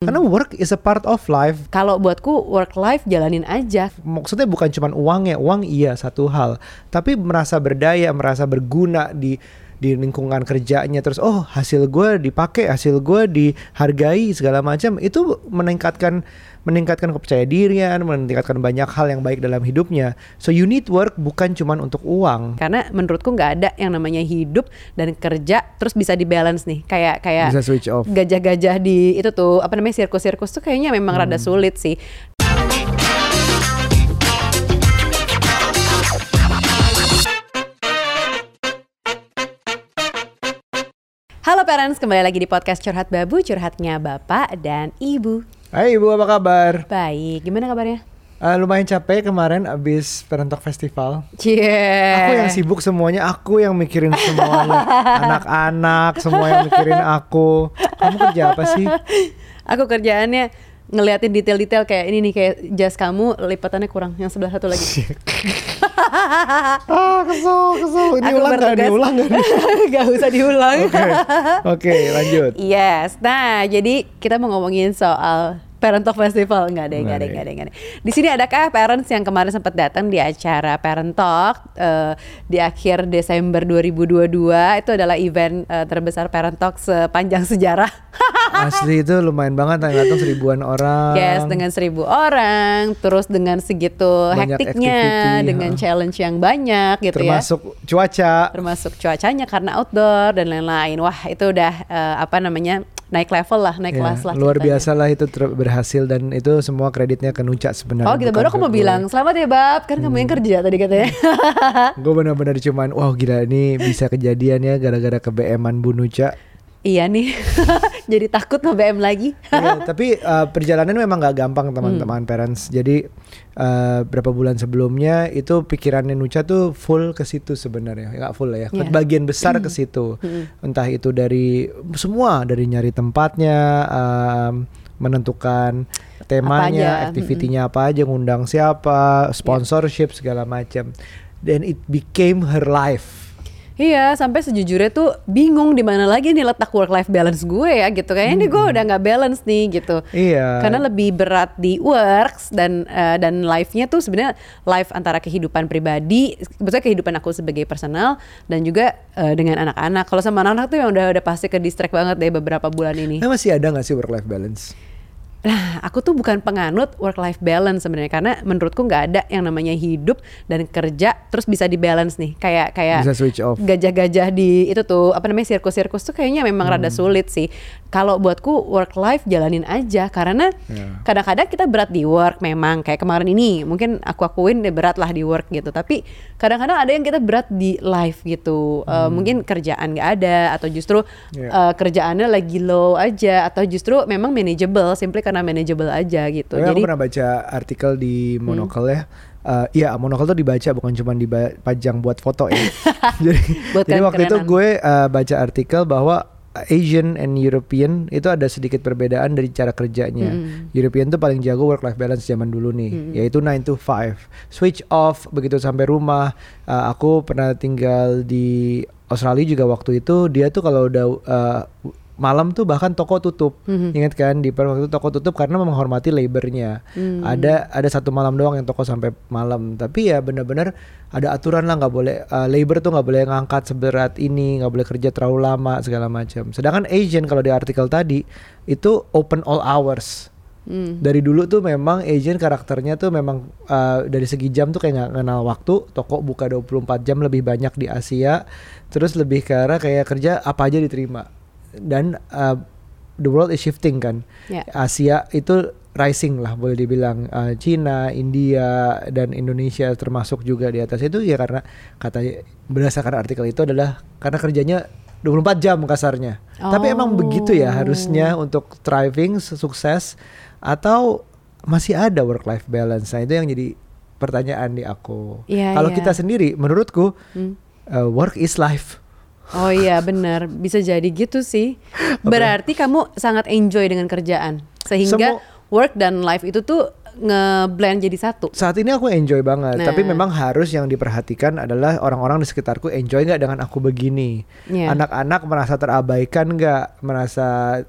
Karena work is a part of life. Kalau buatku work life jalanin aja. Maksudnya bukan cuma uangnya, uang iya satu hal, tapi merasa berdaya, merasa berguna di di lingkungan kerjanya terus oh hasil gue dipakai hasil gue dihargai segala macam itu meningkatkan meningkatkan kepercayaan dirian meningkatkan banyak hal yang baik dalam hidupnya so you need work bukan cuma untuk uang Karena menurutku nggak ada yang namanya hidup dan kerja terus bisa dibalance nih. Kayak kayak bisa switch off gajah-gajah di itu tuh apa namanya sirkus-sirkus tuh kayaknya memang rada Hmm. sulit sih. Halo parents, kembali lagi di podcast Curhat Babu, curhatnya Bapak dan Ibu. Hai ibu apa kabar Baik, gimana kabarnya? Eh, lumayan capek kemarin abis Parentok Festival Cie. Aku yang sibuk semuanya, aku yang mikirin semuanya. Anak-anak, semua yang mikirin aku. Kamu kerja apa sih? Aku kerjaannya ngeliatin detail-detail kayak ini nih kayak jas kamu lipatannya kurang yang sebelah satu lagi. Ah, kesel, kesel. Ini Aku ulang gak? Ini bertugas- ulang gak? usah diulang. Oke, oke lanjut. Yes. Nah, jadi kita mau ngomongin soal Parent Talk Festival nggak deh, nggak deh, Nggak deh, nggak deh. Di sini adakah parents yang kemarin sempat datang di acara Parent Talk eh, di akhir Desember 2022 itu adalah event eh, terbesar Parent Talk sepanjang sejarah. Asli itu lumayan banget yang datang seribuan orang. Yes, dengan seribu orang, terus dengan segitu Banyak hektiknya, activity, dengan ha. challenge yang banyak gitu ya. termasuk cuaca. termasuk cuacanya karena outdoor dan lain-lain. Wah, itu udah eh, apa namanya? Naik level lah, naik Ya, kelas lah. luar biasa lah itu ter- berhasil dan itu semua kreditnya ke Nuca sebenarnya. Oh gitu, baru aku mau bilang selamat ya Bab, kan kamu Hmm. yang kerja tadi katanya. Gue benar-benar cuman, wah gila ini bisa kejadian ya gara-gara ke BM-an Bu Nuca. iya nih, jadi takut sama BM lagi. Iya, tapi uh, perjalanan memang nggak gampang teman-teman parents. Jadi uh, berapa bulan sebelumnya itu pikirannya Nucha tuh full ke situ sebenarnya, nggak full ya, Iya. bagian besar ke situ. Entah itu dari semua, dari nyari tempatnya, um, menentukan temanya, aktivitinya apa aja, ngundang siapa, sponsorship segala macam. Dan it became her life. Iya, sampai sejujurnya tuh bingung di mana lagi nih letak work life balance gue ya gitu. Kayaknya ini gue udah nggak balance nih gitu. Iya. Karena lebih berat di works dan eh, dan life-nya tuh sebenarnya life antara kehidupan pribadi, sebetulnya kehidupan aku sebagai personal dan juga eh, dengan anak-anak. Kalau sama anak-anak tuh yang udah udah pasti ke distract banget deh beberapa bulan ini. Nah, masih ada nggak sih work life balance? Nah, aku tuh bukan penganut work life balance sebenarnya karena menurutku nggak ada yang namanya hidup dan kerja terus bisa dibalance nih. Kayak kayak Bisa switch off. gajah-gajah di itu tuh apa namanya sirkus-sirkus tuh kayaknya memang Hmm. rada sulit sih. Kalau buatku work life jalanin aja karena Ya. kadang-kadang kita berat di work memang kayak kemarin ini mungkin aku akuin deh berat lah di work gitu. Tapi kadang-kadang ada yang kita berat di life gitu. Eh, mungkin kerjaan nggak ada atau justru Hmm. Ya. eh, kerjaannya lagi low aja atau justru memang manageable simply karena manageable aja gitu. Tapi Jadi aku pernah baca artikel di Monocle ya. Eh, Iya, Monocle tuh dibaca bukan cuma dipajang buat foto ya. jadi, Buat jadi waktu itu keren-kerenan. gue eh, baca artikel bahwa Asian and European itu ada sedikit perbedaan dari cara kerjanya. European tuh paling jago work life balance zaman dulu nih, yaitu 9 to 5. Switch off begitu sampai rumah. Eh, aku pernah tinggal di Australia juga waktu itu dia tuh kalau udah eh, malam tuh bahkan toko tutup. Ingat kan di Perth waktu itu toko tutup karena menghormati labornya. Ada ada satu malam doang yang toko sampai malam. Tapi ya benar-benar ada aturan lah nggak boleh uh, labor tuh nggak boleh ngangkat seberat ini, nggak boleh kerja terlalu lama segala macam. Sedangkan Asian kalau di artikel tadi itu open all hours. hmm, Dari dulu tuh memang Asian karakternya tuh memang uh, dari segi jam tuh kayak nggak kenal waktu. Toko buka 24 jam lebih banyak di Asia. Terus lebih ke arah kayak kerja apa aja diterima. Dan uh, the world is shifting kan. Ya. Asia itu rising lah boleh dibilang Uh, Cina, India dan Indonesia termasuk juga di atas itu ya karena kata berdasarkan artikel itu adalah karena kerjanya 24 jam kasarnya. Tapi emang begitu ya harusnya untuk thriving sukses atau masih ada work life balance. Nah, itu yang jadi pertanyaan di aku. Iya, Kalau iya. kita sendiri menurutku Hmm. uh, work is life. Oh iya benar, bisa jadi gitu sih. Berarti kamu sangat enjoy dengan kerjaan sehingga Semua- work dan life itu tuh ngeblend jadi satu. Saat ini aku enjoy banget, tapi Nah. memang harus yang diperhatikan adalah orang-orang di sekitarku enjoy nggak dengan aku begini. Iya. Anak-anak merasa terabaikan nggak, merasa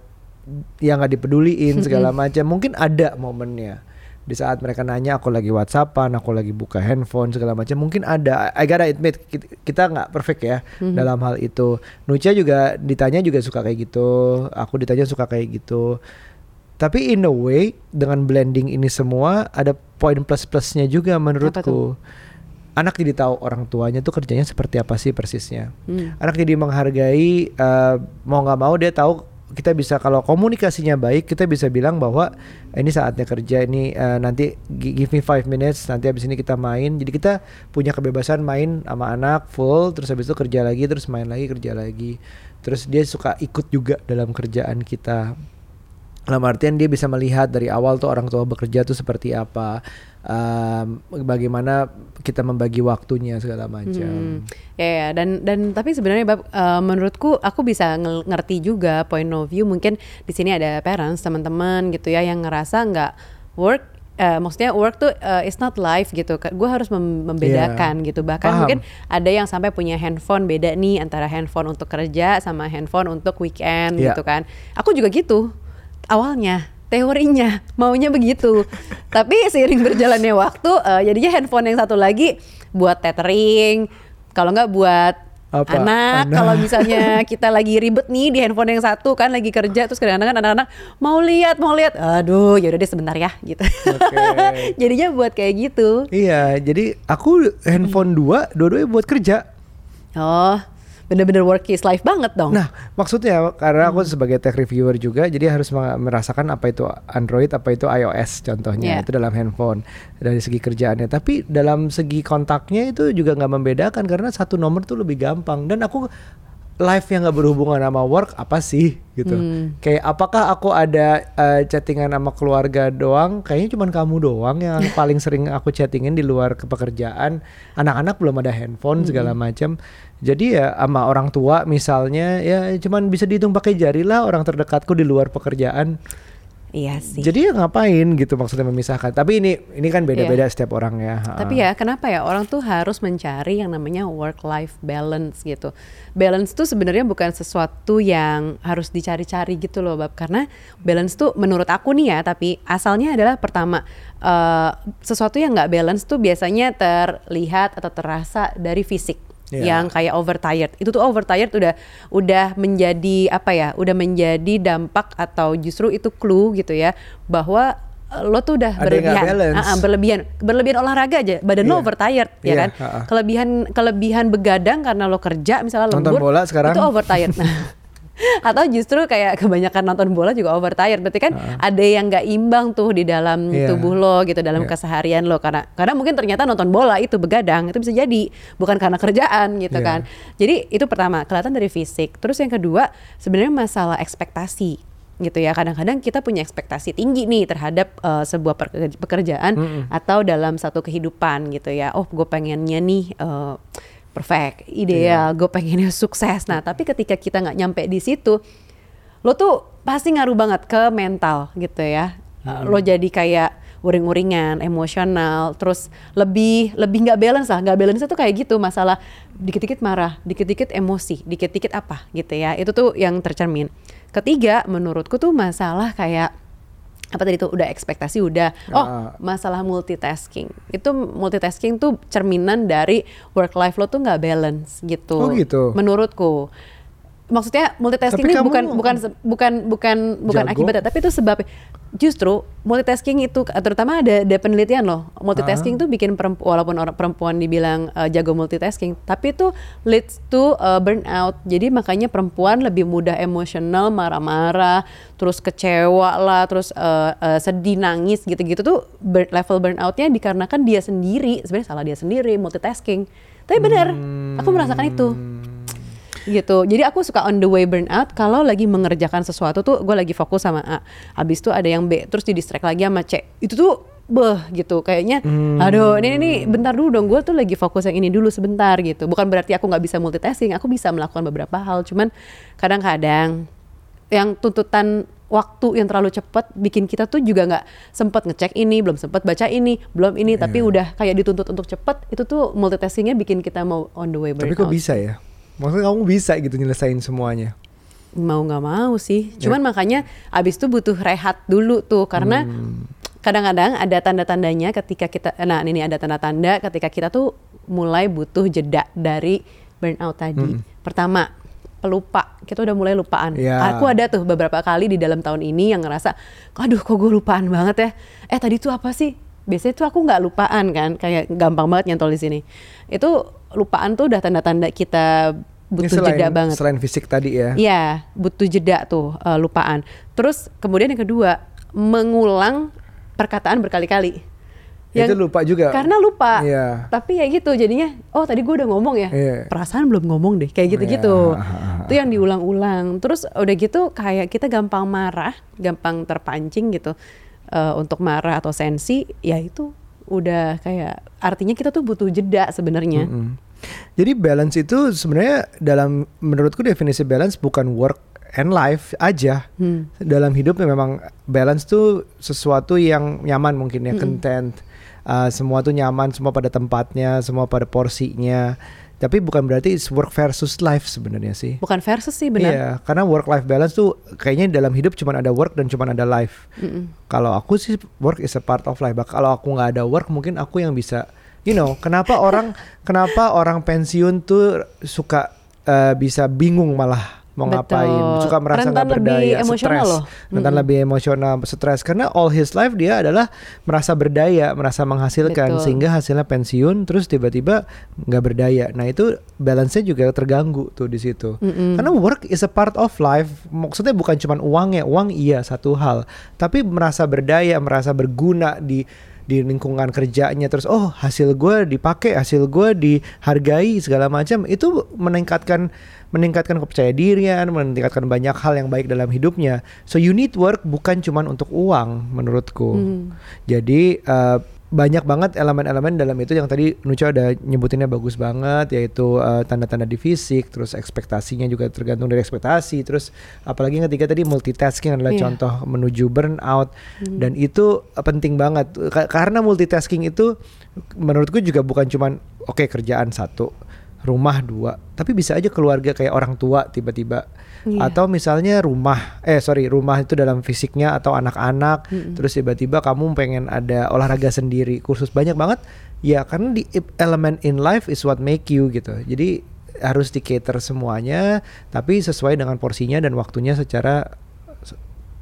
yang nggak dipeduliin segala macam mungkin ada momennya di saat mereka nanya aku lagi WhatsAppan, aku lagi buka handphone segala macam mungkin ada. I gotta admit kita nggak perfect ya mm-hmm. dalam hal itu. Nucha juga ditanya juga suka kayak gitu, aku ditanya suka kayak gitu. Tapi in a way dengan blending ini semua ada poin plus plusnya juga menurutku. Anak jadi tahu orang tuanya tuh kerjanya seperti apa sih persisnya. Hmm. Anak jadi menghargai uh, mau nggak mau dia tahu kita bisa kalau komunikasinya baik kita bisa bilang bahwa ini saatnya kerja ini uh, nanti give me five minutes nanti habis ini kita main. Jadi kita punya kebebasan main sama anak full terus habis itu kerja lagi terus main lagi kerja lagi. Terus dia suka ikut juga dalam kerjaan kita dalam artian dia bisa melihat dari awal tuh orang tua bekerja tuh seperti apa um, bagaimana kita membagi waktunya segala macam. Hmm. Ya, ya dan dan tapi sebenarnya bab uh, menurutku aku bisa ngerti juga point of view mungkin di sini ada parents teman-teman gitu ya yang ngerasa nggak work uh, maksudnya work tuh uh, it's not life gitu. Gue harus mem membedakan yeah. gitu. Bahkan Paham. mungkin ada yang sampai punya handphone beda nih antara handphone untuk kerja sama handphone untuk weekend yeah. gitu kan. Aku juga gitu awalnya teorinya maunya begitu. Tapi seiring berjalannya waktu uh, jadinya handphone yang satu lagi buat tethering kalau nggak buat apa? anak, kalau misalnya kita lagi ribet nih di handphone yang satu kan lagi kerja terus kadang-kadang kan anak-anak mau lihat mau lihat aduh ya udah deh sebentar ya gitu. Okay. jadinya buat kayak gitu. Iya jadi aku handphone dua dua-duanya buat kerja. Oh bener-bener work is life banget dong. Nah, maksudnya karena aku hmm. sebagai tech reviewer juga, jadi harus merasakan apa itu Android, apa itu iOS contohnya yeah. itu dalam handphone dari segi kerjaannya. Tapi dalam segi kontaknya itu juga nggak membedakan karena satu nomor tuh lebih gampang dan aku live yang nggak berhubungan sama work apa sih? Gitu. Hmm. kayak apakah aku ada uh, chattingan sama keluarga doang? Kayaknya cuma kamu doang yang paling sering aku chattingin di luar pekerjaan. Anak-anak belum ada handphone hmm. segala macam jadi ya sama orang tua misalnya ya cuman bisa dihitung pakai jari lah orang terdekatku di luar pekerjaan Iya sih. Jadi ya ngapain gitu maksudnya memisahkan. Tapi ini ini kan beda-beda iya. setiap orang ya. Tapi ya kenapa ya orang tuh harus mencari yang namanya work life balance gitu. Balance tuh sebenarnya bukan sesuatu yang harus dicari-cari gitu loh, Bab. Karena balance tuh menurut aku nih ya, tapi asalnya adalah pertama uh, sesuatu yang nggak balance tuh biasanya terlihat atau terasa dari fisik yeah. yang kayak overtired. Itu tuh overtired udah udah menjadi apa ya? Udah menjadi dampak atau justru itu clue gitu ya bahwa eh, lo tuh udah Ada berlebihan, uh, uh, berlebihan, berlebihan olahraga aja, badan yeah. lo iya. overtired, ya yeah, kan? Uh, uh. Kelebihan kelebihan begadang karena lo kerja, misalnya lembur, Nonton bola sekarang. itu overtired. atau justru kayak kebanyakan nonton bola juga overtired berarti kan uh. ada yang nggak imbang tuh di dalam yeah. tubuh lo gitu dalam yeah. keseharian lo karena karena mungkin ternyata nonton bola itu begadang itu bisa jadi bukan karena kerjaan gitu yeah. kan jadi itu pertama kelihatan dari fisik terus yang kedua sebenarnya masalah ekspektasi gitu ya kadang-kadang kita punya ekspektasi tinggi nih terhadap uh, sebuah pekerjaan mm -hmm. atau dalam satu kehidupan gitu ya oh gue pengennya nih uh, perfect, ideal, yeah. gue pengennya sukses. Nah, tapi ketika kita nggak nyampe di situ, lo tuh pasti ngaruh banget ke mental gitu ya. Hmm. Lo jadi kayak uring-uringan, emosional, terus lebih lebih nggak balance lah. Nggak balance itu kayak gitu, masalah dikit-dikit marah, dikit-dikit emosi, dikit-dikit apa gitu ya. Itu tuh yang tercermin. Ketiga, menurutku tuh masalah kayak apa tadi itu udah ekspektasi udah. Oh uh. masalah multitasking. Itu multitasking tuh cerminan dari work life lo tuh nggak balance gitu. Oh gitu? Menurutku maksudnya multitasking tapi ini bukan bukan bukan bukan bukan akibatnya tapi itu sebab. Justru multitasking itu terutama ada ada penelitian loh multitasking ah. tuh bikin perempuan walaupun orang perempuan dibilang uh, jago multitasking tapi itu leads to uh, burnout. Jadi makanya perempuan lebih mudah emosional marah-marah terus kecewa lah terus uh, uh, sedih nangis gitu-gitu tuh burn, level burnoutnya dikarenakan dia sendiri. Sebenarnya salah dia sendiri multitasking. Tapi benar hmm. aku merasakan itu gitu. Jadi aku suka on the way burnout kalau lagi mengerjakan sesuatu tuh gue lagi fokus sama A. Habis itu ada yang B terus di distract lagi sama C. Itu tuh beh gitu kayaknya hmm. aduh ini ini bentar dulu dong gue tuh lagi fokus yang ini dulu sebentar gitu bukan berarti aku nggak bisa multitasking aku bisa melakukan beberapa hal cuman kadang-kadang yang tuntutan waktu yang terlalu cepat bikin kita tuh juga nggak sempat ngecek ini belum sempat baca ini belum ini yeah. tapi iya. udah kayak dituntut untuk cepat itu tuh multitaskingnya bikin kita mau on the way burnout tapi kok bisa ya Maksudnya kamu bisa gitu nyelesain semuanya? mau nggak mau sih. Cuman makanya abis itu butuh rehat dulu tuh karena kadang-kadang ada tanda-tandanya ketika kita nah ini ada tanda-tanda ketika kita tuh mulai butuh jeda dari burnout tadi. Pertama, pelupa. Kita udah mulai lupaan. Ya. Aku ada tuh beberapa kali di dalam tahun ini yang ngerasa, aduh kok gue lupaan banget ya. Eh tadi tuh apa sih? Biasanya tuh aku nggak lupaan kan, kayak gampang banget nyantol di sini. Itu lupaan tuh udah tanda-tanda kita butuh selain, jeda banget. Selain fisik tadi ya. Iya, butuh jeda tuh eh, lupaan. Terus kemudian yang kedua, mengulang perkataan berkali-kali. Itu lupa juga. Karena lupa. Iya. Tapi ya gitu jadinya, oh tadi gue udah ngomong ya. Iya. Perasaan belum ngomong deh, kayak gitu-gitu. Iya. Itu yang diulang-ulang. Terus udah gitu kayak kita gampang marah, gampang terpancing gitu eh, untuk marah atau sensi, ya itu udah kayak artinya kita tuh butuh jeda sebenarnya. Mm. Jadi balance itu sebenarnya dalam menurutku definisi balance bukan work and life aja. Hmm. Dalam hidup ya memang balance tuh sesuatu yang nyaman mungkin ya, content. Uh, semua tuh nyaman, semua pada tempatnya, semua pada porsinya. Tapi bukan berarti it's work versus life sebenarnya sih. Bukan versus sih benar. Iya, karena work life balance tuh kayaknya dalam hidup cuma ada work dan cuma ada life. Kalau aku sih work is a part of life. Bah, Kalau aku nggak ada work, mungkin aku yang bisa, you know, kenapa orang kenapa orang pensiun tuh suka eh, bisa bingung malah mau Betul. ngapain, suka merasa nggak berdaya, stres, loh. rentan lebih emosional, stres karena all his life dia adalah merasa berdaya, merasa menghasilkan Betul. sehingga hasilnya pensiun terus tiba-tiba nggak berdaya. Nah itu balance-nya juga terganggu tuh di situ. Karena work is a part of life. Maksudnya bukan cuma uangnya, uang iya satu hal, tapi merasa berdaya, merasa berguna di di lingkungan kerjanya terus oh hasil gue dipakai hasil gue dihargai segala macam itu meningkatkan meningkatkan kepercayaan dirian meningkatkan banyak hal yang baik dalam hidupnya. So you need work bukan cuman untuk uang menurutku. Jadi eh, banyak banget elemen-elemen dalam itu yang tadi Nucha udah nyebutinnya bagus banget yaitu eh, tanda-tanda di fisik terus ekspektasinya juga tergantung dari ekspektasi terus apalagi yang ketiga tadi multitasking adalah Iya. contoh menuju burnout. Dan itu eh, penting banget. Ka- karena multitasking itu menurutku juga bukan cuman oke kerjaan satu rumah dua tapi bisa aja keluarga kayak orang tua tiba-tiba. Iya. atau misalnya rumah eh sorry rumah itu dalam fisiknya atau anak-anak terus tiba-tiba kamu pengen ada olahraga sendiri kursus banyak banget ya karena di elemen in life is what make you gitu. Jadi harus di cater semuanya tapi sesuai dengan porsinya dan waktunya secara se-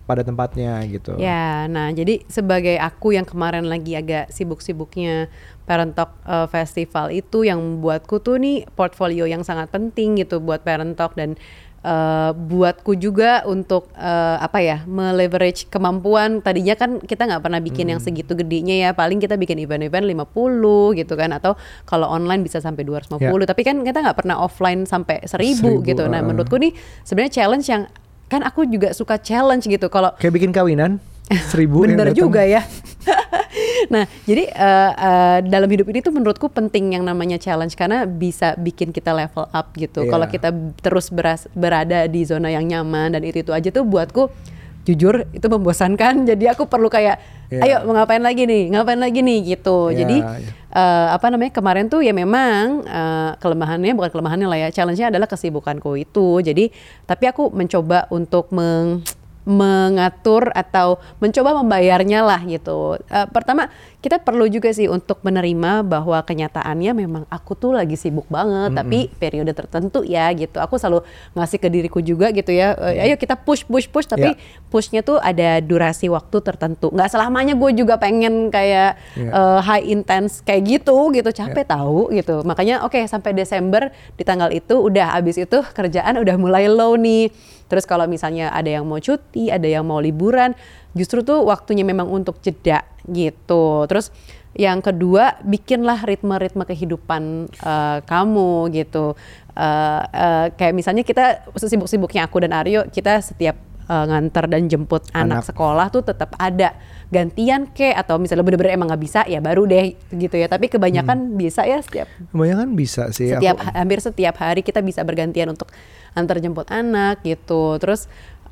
pada tempatnya gitu. Ya, nah jadi sebagai aku yang kemarin lagi agak sibuk-sibuknya Parent Talk uh, Festival itu yang buatku tuh nih portfolio yang sangat penting gitu buat Parent Talk dan uh, buatku juga untuk uh, apa ya meleverage kemampuan. Tadinya kan kita nggak pernah bikin yang segitu gedenya ya paling kita bikin event-event 50 gitu kan atau kalau online bisa sampai 250 Ya. tapi kan kita nggak pernah offline sampai 1000 Seribu, gitu. Nah uh. menurutku nih sebenarnya challenge yang kan aku juga suka challenge gitu kalau kayak bikin kawinan seribu Bener juga ya. nah, jadi eh, eh, dalam hidup ini tuh menurutku penting yang namanya challenge karena bisa bikin kita level up gitu. Iya. Kalau kita terus beras, berada di zona yang nyaman dan itu itu aja tuh buatku jujur itu membosankan. Jadi aku perlu kayak Iya. ayo mau ngapain lagi nih? Ngapain lagi nih gitu. Iya, Jadi iya. eh, apa namanya kemarin tuh ya memang eh, kelemahannya bukan kelemahannya lah ya challenge-nya adalah kesibukanku itu jadi tapi aku mencoba untuk meng mengatur atau mencoba membayarnya lah gitu. Eh, pertama kita perlu juga sih untuk menerima bahwa kenyataannya memang aku tuh lagi sibuk banget tapi periode tertentu ya gitu. Aku selalu ngasih ke diriku juga gitu ya. eh, ayo kita push push push tapi Ya. pushnya tuh ada durasi waktu tertentu. Nggak selamanya gue juga pengen kayak Ya. eh, high intense kayak gitu gitu capek tahu gitu makanya oke sampai Desember di tanggal itu udah abis itu kerjaan udah mulai low nih terus kalau misalnya ada yang mau cuti ada yang mau liburan justru tuh waktunya memang untuk jeda gitu. Terus yang kedua bikinlah ritme-ritme kehidupan eh, kamu gitu. Eh, eh, kayak misalnya kita sibuk-sibuknya aku dan Aryo kita setiap eh, nganter dan jemput anak, Anak. sekolah tuh tetap ada gantian ke atau misalnya bener-bener emang nggak bisa ya baru deh gitu ya. Tapi kebanyakan bisa ya setiap kebanyakan bisa sih setiap aku- hampir setiap hari kita bisa bergantian untuk antar jemput anak gitu. Terus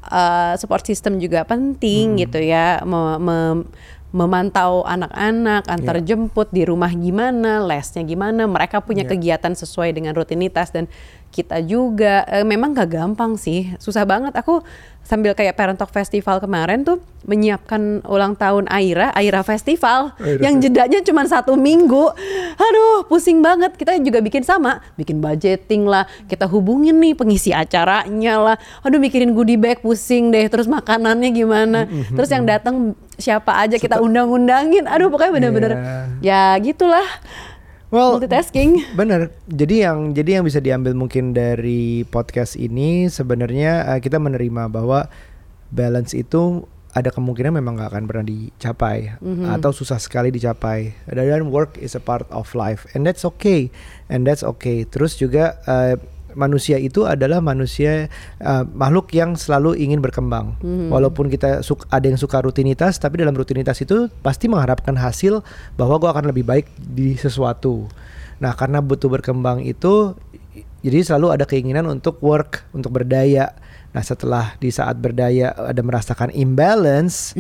eh, support system juga penting gitu ya Me- me- memantau anak-anak antar Ya. jemput di rumah gimana lesnya gimana mereka punya Ya. kegiatan sesuai dengan rutinitas dan kita juga. E, memang gak gampang sih, susah banget. Aku sambil kayak Parent Talk Festival kemarin tuh menyiapkan ulang tahun Aira, Aira Festival Aira. yang jedanya cuma satu minggu. Aduh, pusing banget. Kita juga bikin sama, bikin budgeting lah. Kita hubungin nih pengisi acaranya lah. Aduh, mikirin goodie bag pusing deh. Terus makanannya gimana? Terus yang datang siapa aja kita undang-undangin. Aduh, pokoknya bener-bener yeah. ya gitulah. Well, multitasking. Bener. Jadi yang jadi yang bisa diambil mungkin dari podcast ini sebenarnya uh, kita menerima bahwa balance itu ada kemungkinan memang nggak akan pernah dicapai mm-hmm. atau susah sekali dicapai. Dan work is a part of life and that's okay and that's okay. Terus juga uh, manusia itu adalah manusia uh, makhluk yang selalu ingin berkembang. Hmm. Walaupun kita suka, ada yang suka rutinitas, tapi dalam rutinitas itu pasti mengharapkan hasil bahwa gue akan lebih baik di sesuatu. Nah, karena butuh berkembang itu, jadi selalu ada keinginan untuk work, untuk berdaya. Nah, setelah di saat berdaya ada merasakan imbalance,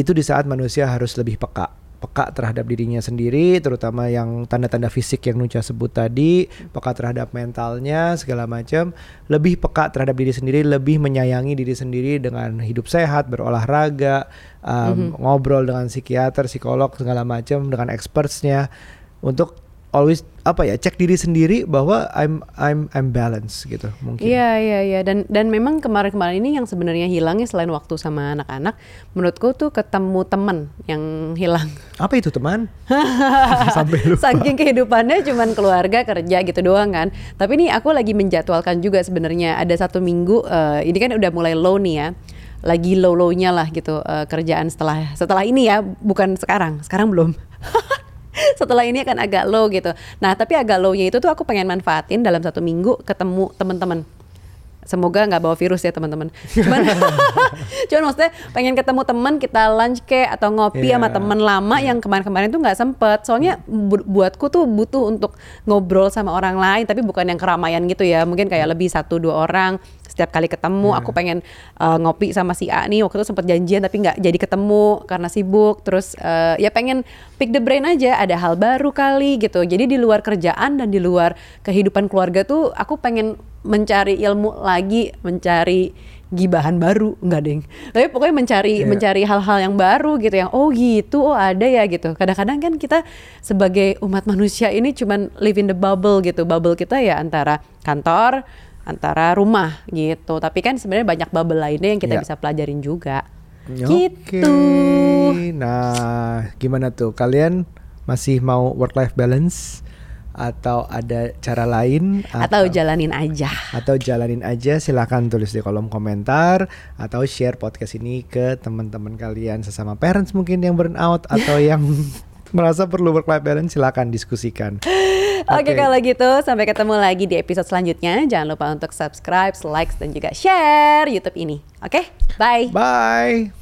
itu di saat manusia harus lebih peka peka terhadap dirinya sendiri, terutama yang tanda-tanda fisik yang Nucha sebut tadi, peka terhadap mentalnya segala macam, lebih peka terhadap diri sendiri, lebih menyayangi diri sendiri dengan hidup sehat, berolahraga, um, mm -hmm. ngobrol dengan psikiater, psikolog segala macam, dengan expertsnya untuk always apa ya cek diri sendiri bahwa I'm I'm I'm balance gitu mungkin. Iya iya iya dan dan memang kemarin-kemarin ini yang sebenarnya hilangnya selain waktu sama anak-anak menurutku tuh ketemu teman yang hilang. Apa itu teman? Sampai lupa. Saking kehidupannya cuman keluarga kerja gitu doang kan. Tapi ini aku lagi menjadwalkan juga sebenarnya ada satu minggu uh, ini kan udah mulai low nih ya lagi low-lownya lah gitu uh, kerjaan setelah setelah ini ya bukan sekarang sekarang belum setelah ini akan agak low gitu. Nah tapi agak lownya itu tuh aku pengen manfaatin dalam satu minggu ketemu teman-teman. Semoga nggak bawa virus ya teman-teman. Cuman, cuman maksudnya pengen ketemu teman kita lunch ke atau ngopi yeah. sama teman lama yeah. yang kemarin-kemarin tuh nggak sempet. Soalnya bu buatku tuh butuh untuk ngobrol sama orang lain, tapi bukan yang keramaian gitu ya. Mungkin kayak lebih satu dua orang setiap kali ketemu yeah. aku pengen uh, ngopi sama si A nih. Waktu itu sempat janjian tapi nggak jadi ketemu karena sibuk. Terus uh, ya pengen pick the brain aja ada hal baru kali gitu. Jadi di luar kerjaan dan di luar kehidupan keluarga tuh aku pengen mencari ilmu lagi mencari gibahan baru. Enggak deng. Tapi pokoknya mencari yeah. mencari hal-hal yang baru gitu yang oh gitu oh ada ya gitu. Kadang-kadang kan kita sebagai umat manusia ini cuman live in the bubble gitu. Bubble kita ya antara kantor antara rumah gitu. Tapi kan sebenarnya banyak bubble lainnya yang kita yeah. bisa pelajarin juga. Oke. Gitu. Nah, gimana tuh? Kalian masih mau work life balance atau ada cara lain atau, atau jalanin aja atau jalanin aja silahkan tulis di kolom komentar atau share podcast ini ke teman-teman kalian sesama parents mungkin yang burn out atau yang merasa perlu work life balance silakan diskusikan Oke okay, kalau gitu sampai ketemu lagi di episode selanjutnya. Jangan lupa untuk subscribe, like dan juga share YouTube ini. Oke, okay? bye. Bye.